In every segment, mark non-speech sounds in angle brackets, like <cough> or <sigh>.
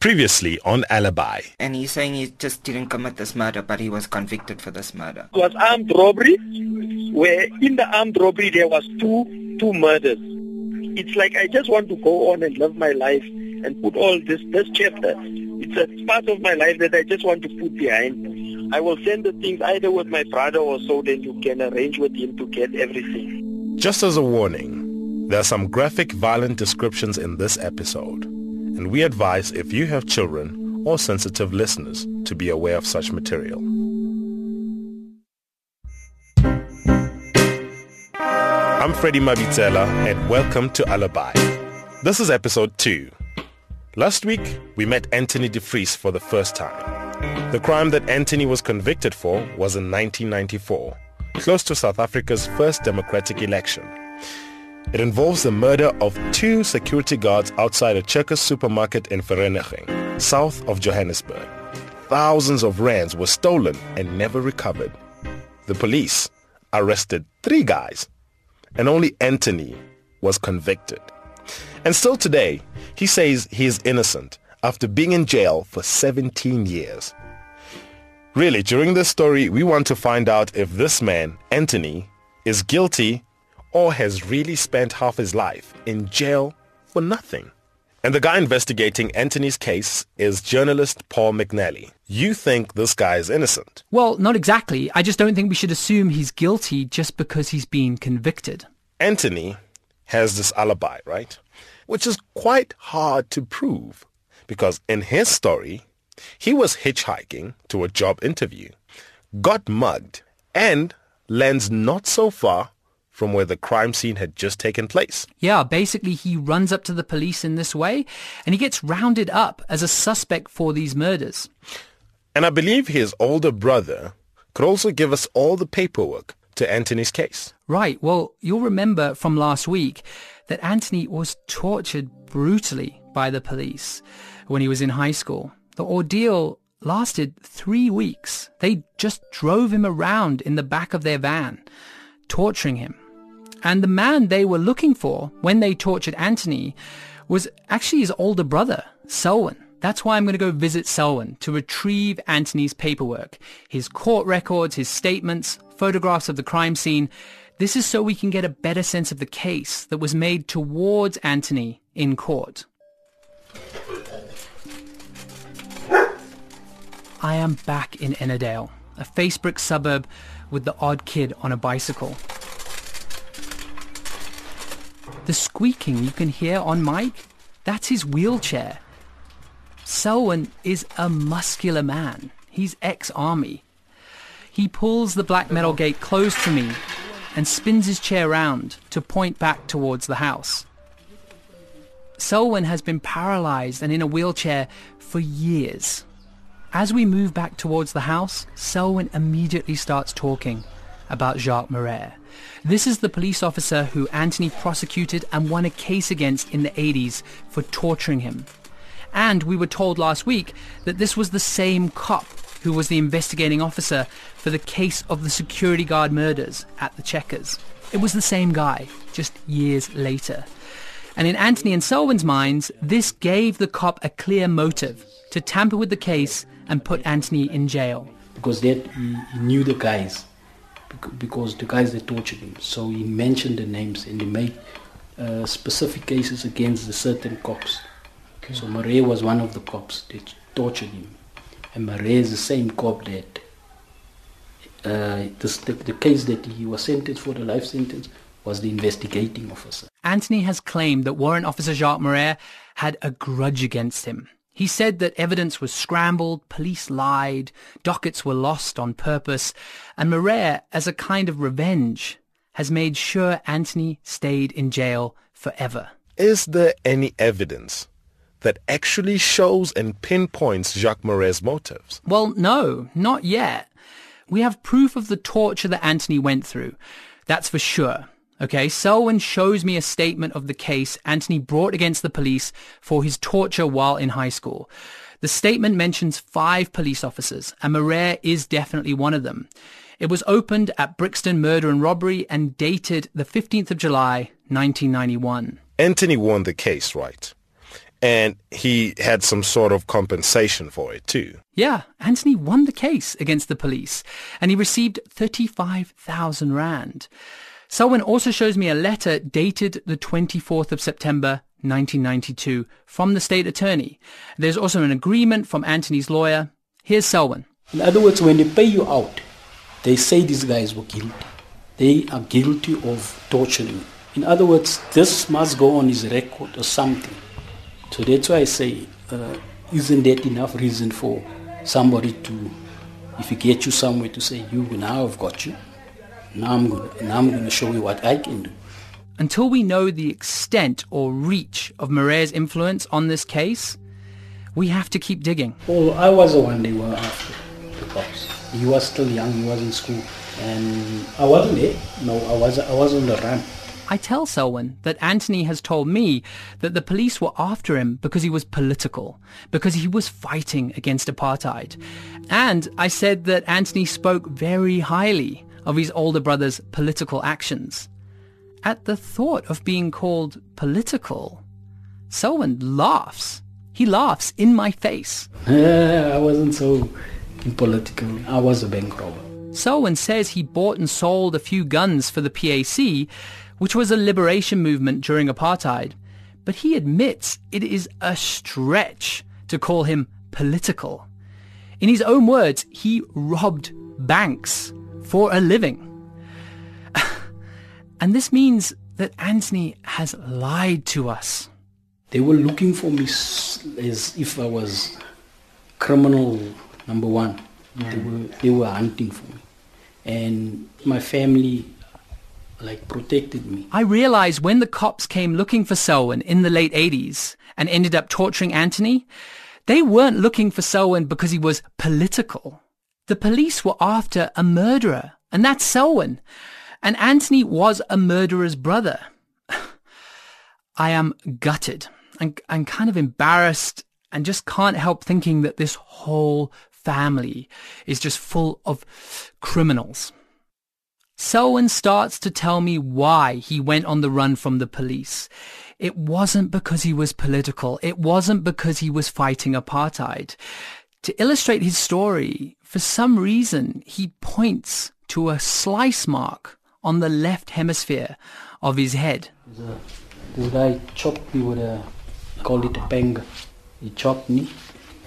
Previously on Alibi. And he's saying he just didn't commit this murder, but he was convicted for this murder. It was armed robbery, where in the armed robbery there was two two murders. It's like I just want to go on and live my life and put all this this chapter. It's a part of my life that I just want to put behind me. I will send the things either with my brother or so, then you can arrange with him to get everything. Just as a warning, there are some graphic violent descriptions in this episode and we advise if you have children or sensitive listeners to be aware of such material. I'm Freddy Mabitsela and welcome to Alibi. This is episode 2. Last week, we met Anthony de Vries for the first time. The crime that Anthony was convicted for was in 1994, close to South Africa's first democratic election. It involves the murder of two security guards outside a Checkers supermarket in Vereeniging, south of Johannesburg. Thousands of rands were stolen and never recovered. The police arrested three guys, and only Anthony was convicted. And still today, he says he is innocent after being in jail for 17 years. Really, during this story, we want to find out if this man, Anthony, is guilty or has really spent half his life in jail for nothing. And the guy investigating Anthony's case is journalist Paul McNally. You think this guy is innocent? Well, not exactly. I just don't think we should assume he's guilty just because he's been convicted. Anthony has this alibi, right? Which is quite hard to prove because in his story, he was hitchhiking to a job interview, got mugged, and lands not so far from where the crime scene had just taken place. Yeah, basically he runs up to the police in this way and he gets rounded up as a suspect for these murders. And I believe his older brother could also give us all the paperwork to Anthony's case. Right. Well, you'll remember from last week that Anthony was tortured brutally by the police when he was in high school. The ordeal lasted three weeks. They just drove him around in the back of their van, torturing him. And the man they were looking for when they tortured Anthony was actually his older brother, Selwyn. That's why I'm going to go visit Selwyn to retrieve Anthony's paperwork, his court records, his statements, photographs of the crime scene. This is so we can get a better sense of the case that was made towards Anthony in court. I am back in Ennerdale, a Facebrick suburb with the odd kid on a bicycle. The squeaking you can hear on mic, that's his wheelchair. Selwyn is a muscular man. He's ex-army. He pulls the black metal gate closed for me and spins his chair round to point back towards the house. Selwyn has been paralyzed and in a wheelchair for years. As we move back towards the house, Selwyn immediately starts talking about Jacques Marais. This is the police officer who Anthony prosecuted and won a case against in the 80s for torturing him. And we were told last week that this was the same cop who was the investigating officer for the case of the security guard murders at the Checkers. It was the same guy, just years later. And in Anthony and Selwyn's minds, this gave the cop a clear motive to tamper with the case and put Anthony in jail. Because they knew the guys because the guys that tortured him. So he mentioned the names and he made uh, specific cases against the certain cops. Okay. So Marais was one of the cops that tortured him. And Marais is the same cop that uh, this, the, the case that he was sentenced for the life sentence was the investigating officer. Anthony has claimed that Warrant Officer Jacques Marais had a grudge against him. He said that evidence was scrambled, police lied, dockets were lost on purpose, and Marais, as a kind of revenge, has made sure Anthony stayed in jail forever. Is there any evidence that actually shows and pinpoints Jacques Marais' motives? Well, no, not yet. We have proof of the torture that Anthony went through. That's for sure. Okay, Selwyn shows me a statement of the case Anthony brought against the police for his torture while in high school. The statement mentions five police officers, and Marais is definitely one of them. It was opened at Brixton Murder and Robbery and dated the 15th of July, 1991. Anthony won the case, right? And he had some sort of compensation for it too. Yeah, Anthony won the case against the police and he received 35,000 rand. Selwyn also shows me a letter dated the 24th of September 1992 from the state attorney. There's also an agreement from Anthony's lawyer. Here's Selwyn. In other words, when they pay you out, they say these guys were guilty. They are guilty of torturing. In other words, this must go on his record or something. So that's why I say, uh, isn't that enough reason for somebody to, if he gets you somewhere, to say, you now I've got you. Now I'm going now I'm going to show you what I can do. Until we know the extent or reach of Marais' influence on this case, we have to keep digging. Well, I was the one they were after, the cops. He was still young, he was in school. And I wasn't there. No, I was, I was on the run. I tell Selwyn that Anthony has told me that the police were after him because he was political, because he was fighting against apartheid. And I said that Anthony spoke very highly of his older brother's political actions. At the thought of being called political, Selwyn laughs. He laughs in my face. Eh, I wasn't so political. I was a bank robber. Selwyn says he bought and sold a few guns for the PAC, which was a liberation movement during apartheid. But he admits it is a stretch to call him political. In his own words, he robbed banks for a living. <laughs> and this means that Anthony has lied to us. They were looking for me as if I was criminal number one. Mm. They were they were hunting for me, and my family like protected me. I realized when the cops came looking for Selwyn in the late 80s and ended up torturing Anthony, they weren't looking for Selwyn because he was political. The police were after a murderer, and that's Selwyn. And Anthony was a murderer's brother. <sighs> I am gutted and, and kind of embarrassed and just can't help thinking that this whole family is just full of criminals. Selwyn starts to tell me why he went on the run from the police. It wasn't because he was political. It wasn't because he was fighting apartheid. To illustrate his story, for some reason, he points to a slice mark on the left hemisphere of his head. This guy chopped me with a, called it a panga. He chopped me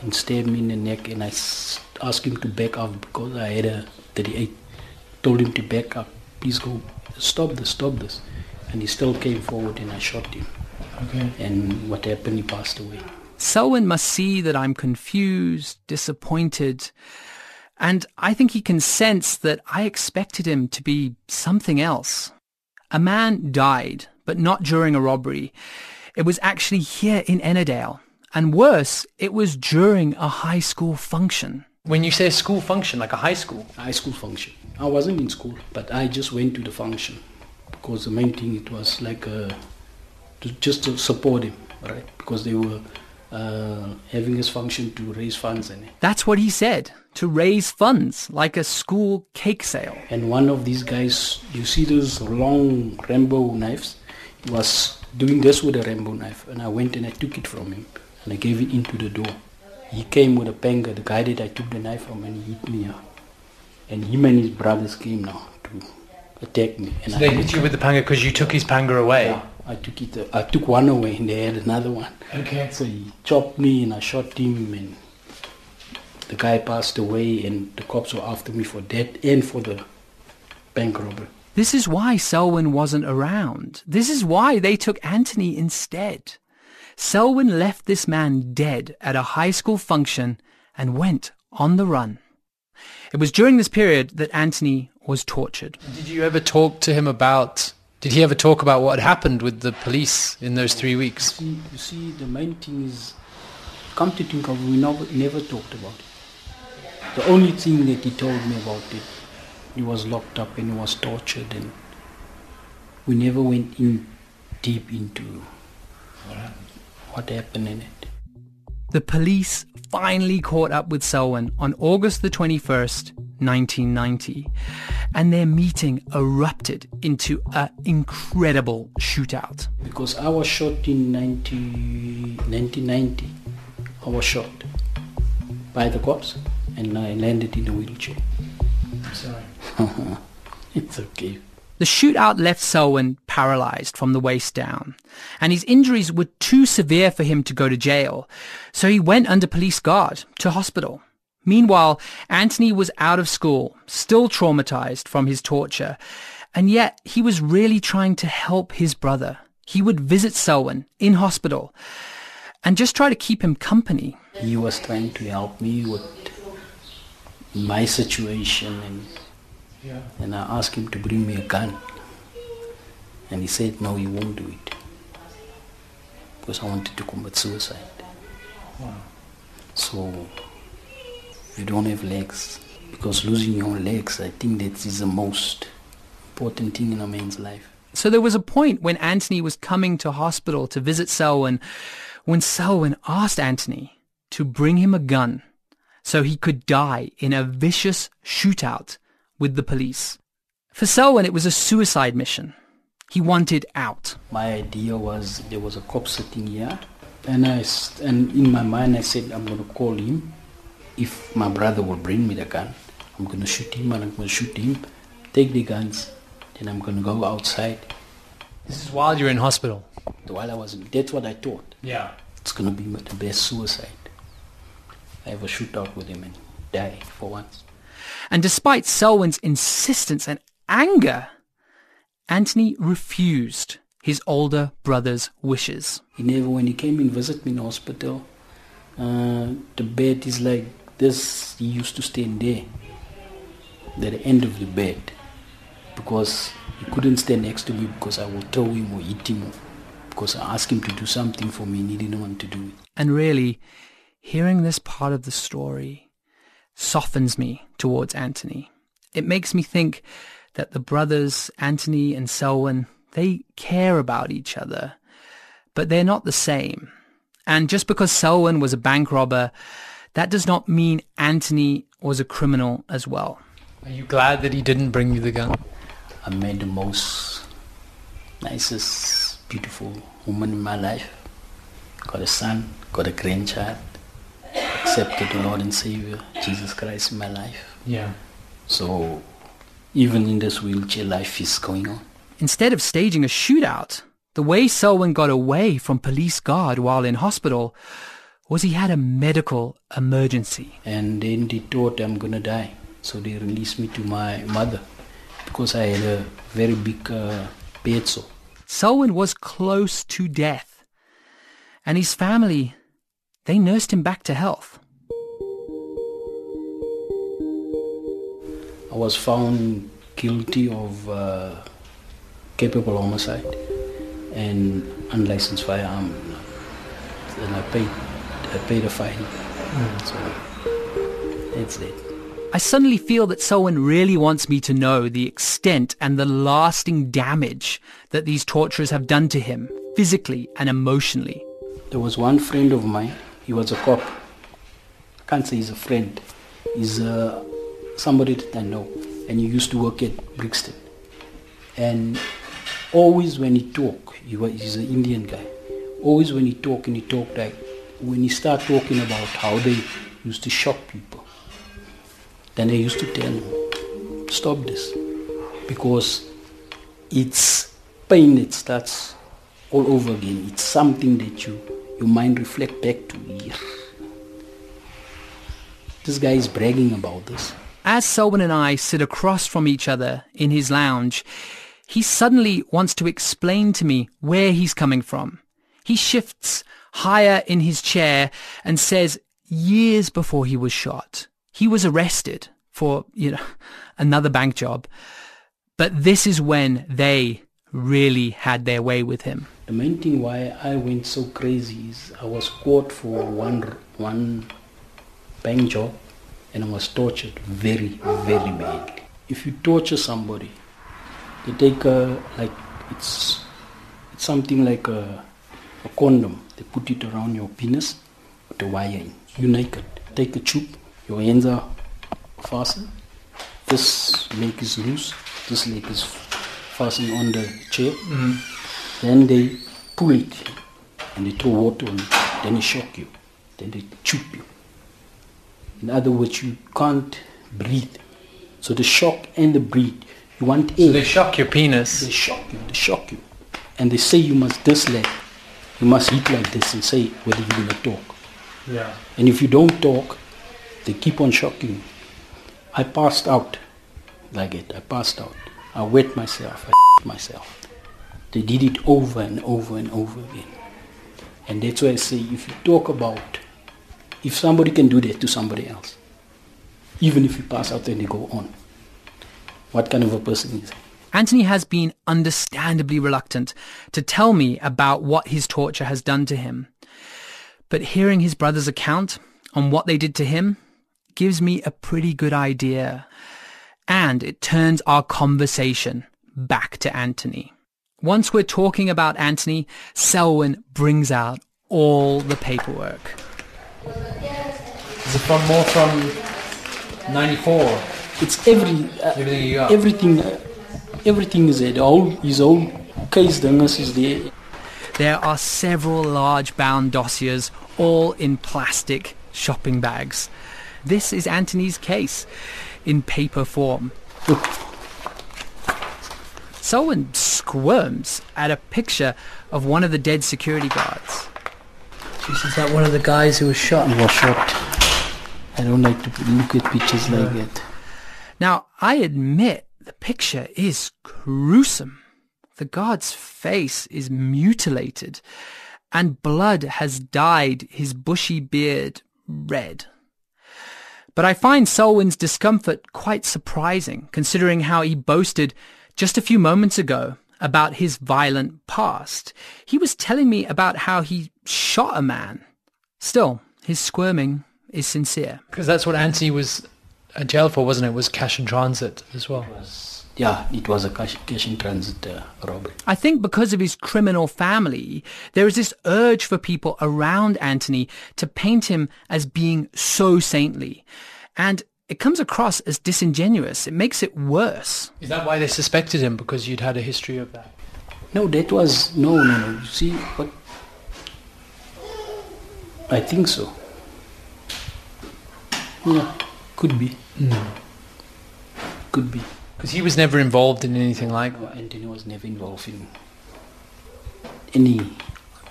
and stabbed me in the neck and I asked him to back off because I had a 38. Told him to back up. Please go, stop this, stop this. And he still came forward and I shot him. Okay. And what happened, he passed away. Selwyn must see that I'm confused, disappointed, and I think he can sense that I expected him to be something else. A man died, but not during a robbery. It was actually here in Ennerdale. And worse, it was during a high school function. When you say school function, like a high school? High school function. I wasn't in school, but I just went to the function because the main thing it was like a, to, just to support him, right? Because they were uh, having his function to raise funds in it. That's what he said, to raise funds, like a school cake sale. And one of these guys, you see those long Rambo knives? He was doing this with a Rambo knife, and I went and I took it from him, and I gave it into the door. He came with a panga, the guy that I took the knife from, and he hit me up. And him and his brothers came now to attack me. And so I they hit you with the panga because you took his panga away? Yeah. I took it. I took one away, and they had another one. Okay. So he chopped me, and I shot him, and the guy passed away, and the cops were after me for that and for the bank robbery. This is why Selwyn wasn't around. This is why they took Anthony instead. Selwyn left this man dead at a high school function and went on the run. It was during this period that Anthony was tortured. Did you ever talk to him about did he ever talk about what had happened with the police in those three weeks? You see, you see the main thing is, come to think of it, we never, never talked about it. The only thing that he told me about it, he was locked up and he was tortured, and we never went in deep into what happened, what happened in it. The police finally caught up with Selwyn on August the 21st, 1990. and their meeting erupted into an incredible shootout. Because I was shot in 90, 1990. I was shot by the cops and I landed in a wheelchair. I'm sorry. <laughs> It's okay. The shootout left Selwyn paralyzed from the waist down, and his injuries were too severe for him to go to jail, so he went under police guard to hospital. Meanwhile, Anthony was out of school, still traumatized from his torture, and yet he was really trying to help his brother. He would visit Selwyn in hospital and just try to keep him company. He was trying to help me with my situation and Yeah. and I asked him to bring me a gun. And he said no he won't do it. Because I wanted to commit suicide. Wow. So if you don't have legs because losing your legs I think that is the most important thing in a man's life. So there was a point when Anthony was coming to hospital to visit Selwyn when Selwyn asked Anthony to bring him a gun so he could die in a vicious shootout with the police. For Selwyn, it was a suicide mission. He wanted out. My idea was there was a cop sitting here, and I and in my mind I said I'm going to call him. If my brother will bring me the gun, I'm going to shoot him, and I'm going to shoot him. Take the guns, then I'm going to go outside. This is while you're in hospital. While I was, in, that's what I thought. Yeah. It's going to be the best suicide. I have a shootout with him and die for once. And despite Selwyn's insistence and anger, Anthony refused his older brother's wishes. He never, when he came and visit me in hospital, uh, the bed is like this. He used to stand there, at the end of the bed, because he couldn't stand next to me because I would throw him or hit him, because I asked him to do something for me and he didn't want to do it. And really, hearing this part of the story softens me towards Anthony. It makes me think that the brothers, Anthony and Selwyn, they care about each other, but they're not the same. And just because Selwyn was a bank robber, that does not mean Anthony was a criminal as well. Are you glad that he didn't bring you the gun? I met the most nicest, beautiful woman in my life. Got a son, got a grandchild. Accepted the Lord and Savior, Jesus Christ in my life. Yeah. So even in this wheelchair, life is going on. Instead of staging a shootout, the way Selwyn got away from police guard while in hospital was he had a medical emergency. And then they thought I'm gonna die. So they released me to my mother because I had a very big uh, bed sore. Selwyn was close to death, and his family, they nursed him back to health. I was found guilty of uh, culpable homicide and unlicensed firearm. And I paid, I paid a. So that's it. I suddenly feel that Selwyn really wants me to know the extent and the lasting damage that these torturers have done to him, physically and emotionally. There was one friend of mine. He was a cop. I can't say he's a friend. He's uh, somebody that I know, and he used to work at Brixton. And always when he talk, he was, he's an Indian guy. Always when he talk and he talk like when he start talking about how they used to shock people, then they used to tell him, stop this, because it's pain that starts all over again. It's something that you your mind reflect back to. Yeah. This guy is bragging about this. As Selwyn and I sit across from each other in his lounge, he suddenly wants to explain to me where he's coming from. He shifts higher in his chair and says years before he was shot, he was arrested for, you know, <laughs> another bank job. But this is when they really had their way with him. The main thing why I went so crazy is I was caught for one one bank job and I was tortured very, very badly. If you torture somebody, they take a like it's it's something like a, a condom. They put it around your penis with wire in. You naked. Take a tube, your hands are fastened, this leg is loose, this leg is fastened on the chair. Mm-hmm. Then they pull it and they throw water on it. Then they shock you. Then they choke you. In other words, you can't breathe. So the shock and the breathe, you want air. So they shock your penis. They shock you, they shock you. And they say you must this leg, you must eat like this and say whether you're gonna talk. Yeah. And if you don't talk, they keep on shocking. I passed out like it. I passed out. I wet myself. I <laughs> myself. They did it over and over and over again. And that's why I say if you talk about, if somebody can do that to somebody else, even if you pass out and they go on, what kind of a person is he? Anthony has been understandably reluctant to tell me about what his torture has done to him. But hearing his brother's account on what they did to him gives me a pretty good idea. And it turns our conversation back to Anthony. Once we're talking about Anthony, Selwyn brings out all the paperwork. Is it from more from 94? It's every uh, Everything you got. everything. Uh, everything is there. The whole his whole case dingus is there. There are several large bound dossiers, all in plastic shopping bags. This is Anthony's case, in paper form. Selwyn squirms at a picture of one of the dead security guards. Jeez, is that one of the guys who was shot? He was shot. I don't like to look at pictures like that. Now, I admit the picture is gruesome. The guard's face is mutilated, and blood has dyed his bushy beard red. But I find Selwyn's discomfort quite surprising, considering how he boasted just a few moments ago about his violent past. He was telling me about how he shot a man. Still, his squirming is sincere. Because that's what Anthony was uh, jailed for, wasn't it? Was cash in transit as well. Yeah, it was a cash, cash in transit uh, robbery. I think because of his criminal family, there is this urge for people around Anthony to paint him as being so saintly. And it comes across as disingenuous. It makes it worse. Is that why they suspected him? Because you'd had a history of that. No, that was no, no, no. You see, but I think so. Yeah, could be. Could be. Because he was never involved in anything like Uh, Anthony was never involved in any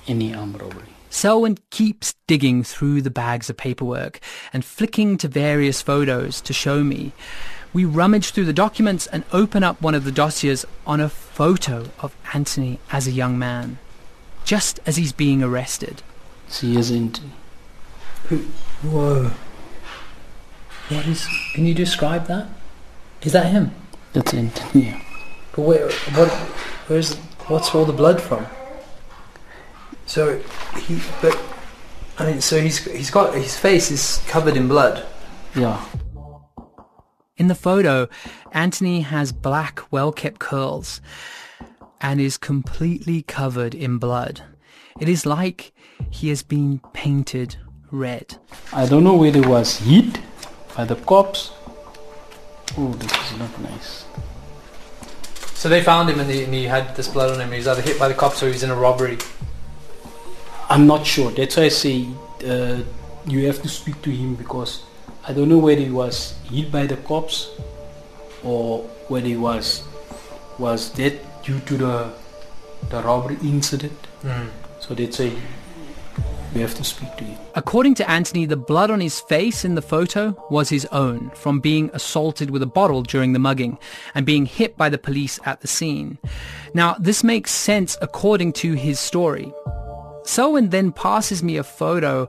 any armed robbery. Selwyn keeps digging through the bags of paperwork and flicking to various photos to show me. We rummage through the documents and open up one of the dossiers on a photo of Anthony as a young man, just as he's being arrested. See, here's Anthony. Whoa. What is? Can you describe that? Is that him? That's him. Yeah. But where? What? Where's? What's all the blood from? So he, but I mean, so he's he's got his face is covered in blood. yeah. In the photo, Anthony has black, well-kept curls and is completely covered in blood. It is like he has been painted red. I don't know whether it was hit by the cops. Oh, this is not nice. So they found him and he, and he had this blood on him. He was either hit by the cops or he was in a robbery. I'm not sure. That's why I say uh, you have to speak to him because I don't know whether he was hit by the cops or whether he was was dead due to the the robbery incident. So that's why we have to speak to him. According to Anthony, the blood on his face in the photo was his own from being assaulted with a bottle during the mugging and being hit by the police at the scene. Now, this makes sense according to his story. Selwyn then passes me a photo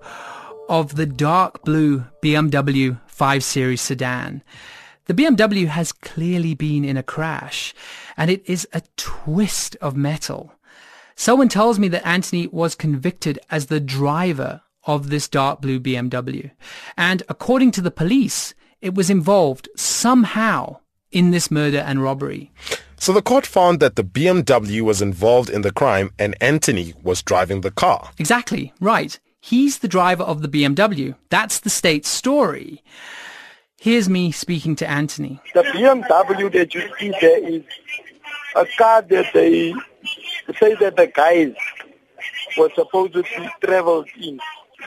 of the dark blue BMW 5 Series sedan. The BMW has clearly been in a crash, and it is a twist of metal. Selwyn tells me that Anthony was convicted as the driver of this dark blue BMW. And according to the police, it was involved somehow in this murder and robbery. So the court found that the BMW was involved in the crime and Anthony was driving the car. Exactly, right. He's the driver of the BMW. That's the state's story. Here's me speaking to Anthony. The BMW that you see there is a car that they say that the guys were supposed supposedly traveled in.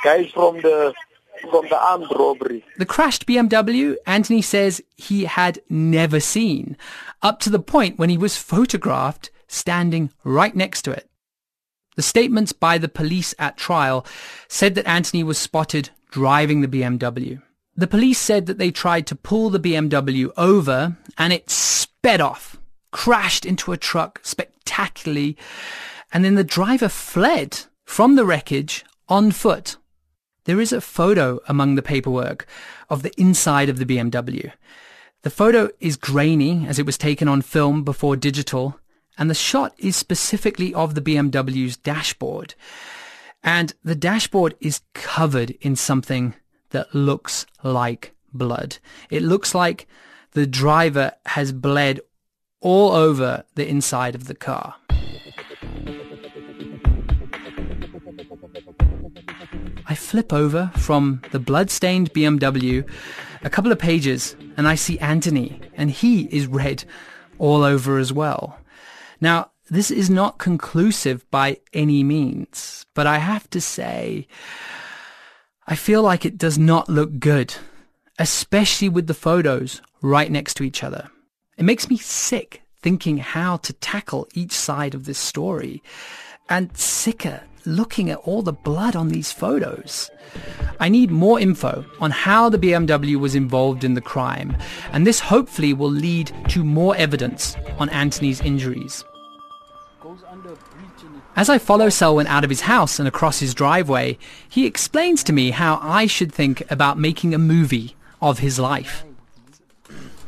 Guys from the from the armed robbery. The crashed BMW, Anthony says he had never seen, up to the point when he was photographed standing right next to it. The statements by the police at trial said that Anthony was spotted driving the BMW. The police said that they tried to pull the BMW over and it sped off, crashed into a truck spectacularly, and then the driver fled from the wreckage on foot. There is a photo among the paperwork of the inside of the BMW. The photo is grainy as it was taken on film before digital, and the shot is specifically of the BMW's dashboard. And the dashboard is covered in something that looks like blood. It looks like the driver has bled all over the inside of the car. I flip over from the blood-stained BMW a couple of pages and I see Anthony and he is red all over as well. Now, this is not conclusive by any means, but I have to say, I feel like it does not look good, especially with the photos right next to each other. It makes me sick thinking how to tackle each side of this story and sicker looking at all the blood on these photos. I need more info on how the BMW was involved in the crime, and this hopefully will lead to more evidence on Anthony's injuries. As I follow Selwyn out of his house and across his driveway, he explains to me how I should think about making a movie of his life.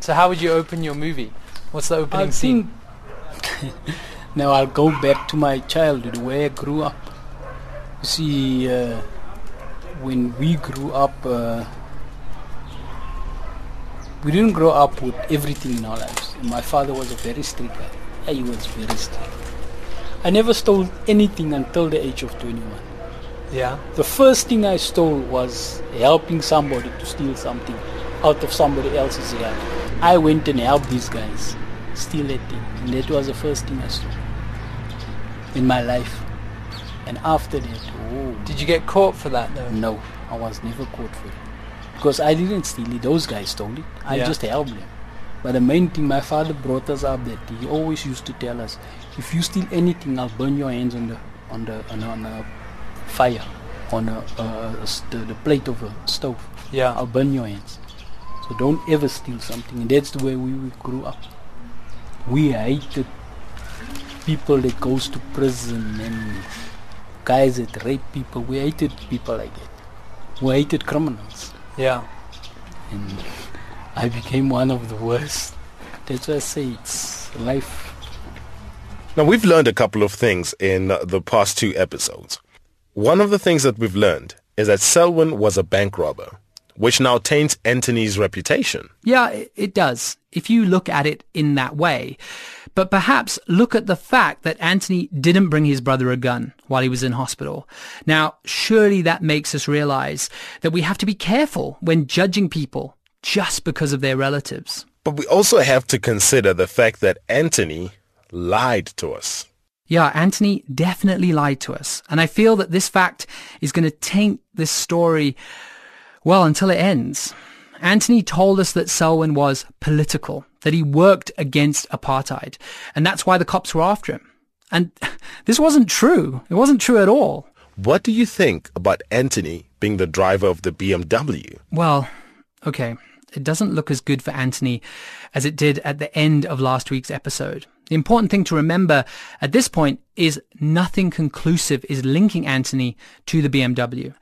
So how would you open your movie? What's the opening I scene? <laughs> now I'll go back to my childhood where I grew up. You see, uh, when we grew up, uh, we didn't grow up with everything in our lives. My father was a very strict guy. He was very strict. I never stole anything until the age of 21. Yeah. The first thing I stole was helping somebody to steal something out of somebody else's yard. I went and helped these guys steal that thing. And that was the first thing I saw in my life. And after that, oh, Did you get caught for that though? no, I was never caught for it. Because I didn't steal it, those guys stole it. I Yeah. just helped them. But the main thing, my father brought us up that he always used to tell us, if you steal anything, I'll burn your hands on the on the on, a- on a fire, on a, uh, the plate of a stove. Yeah. I'll burn your hands. So don't ever steal something. And that's the way we, we grew up. We hated people that goes to prison and guys that rape people. We hated people like that. We hated criminals. Yeah. And I became one of the worst. That's why I say it's life. Now, we've learned a couple of things in uh, the past two episodes. One of the things that we've learned is that Selwyn was a bank robber, which now taints Anthony's reputation. Yeah, it does, if you look at it in that way. But perhaps look at the fact that Anthony didn't bring his brother a gun while he was in hospital. Now, surely that makes us realize that we have to be careful when judging people just because of their relatives. But we also have to consider the fact that Anthony lied to us. Yeah, Anthony definitely lied to us. And I feel that this fact is going to taint this story, well, until it ends. Anthony told us that Selwyn was political, that he worked against apartheid. And that's why the cops were after him. And <laughs> this wasn't true. It wasn't true at all. What do you think about Anthony being the driver of the BMW? Well, okay. It doesn't look as good for Anthony as it did at the end of last week's episode. The important thing to remember at this point is nothing conclusive is linking Anthony to the BMW.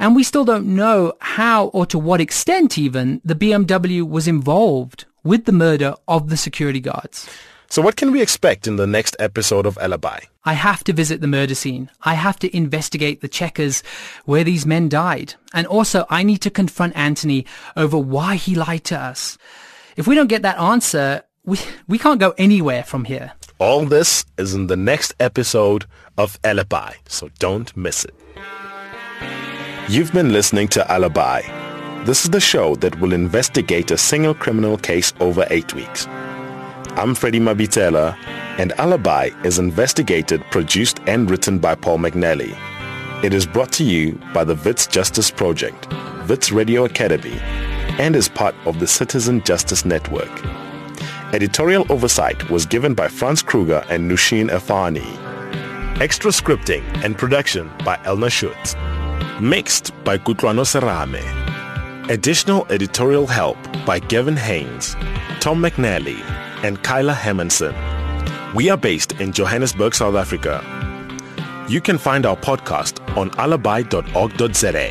And we still don't know how or to what extent even the BMW was involved with the murder of the security guards. So what can we expect in the next episode of Alibi? I have to visit the murder scene. I have to investigate the Checkers where these men died. And also I need to confront Anthony over why he lied to us. If we don't get that answer, we, we can't go anywhere from here. All this is in the next episode of Alibi, so don't miss it. You've been listening to Alibi. This is the show that will investigate a single criminal case over eight weeks. I'm Freddy Mabitsela, and Alibi is investigated, produced, and written by Paul McNally. It is brought to you by the Wits Justice Project, Wits Radio Academy, and is part of the Citizen Justice Network. Editorial oversight was given by Franz Kruger and Nooshin Erfani. Extra scripting and production by Elna Schutz. Mixed by Kutlwano Serame. Additional editorial help by Gavin Haynes, Tom McNally, and Kyla Herrmannsen. We are based in Johannesburg, South Africa. You can find our podcast on alibi.org.za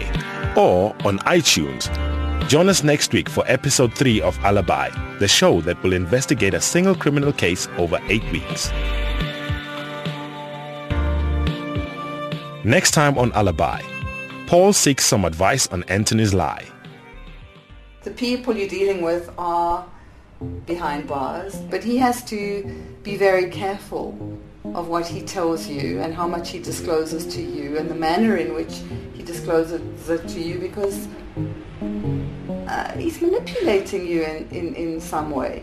or on iTunes. Join us next week for episode 3 of Alibi, the show that will investigate a single criminal case over 8 weeks. Next time on Alibi, Paul seeks some advice on Anthony's lie. The people you're dealing with are behind bars, but he has to be very careful of what he tells you and how much he discloses to you and the manner in which he discloses it to you because uh, he's manipulating you in, in, in some way.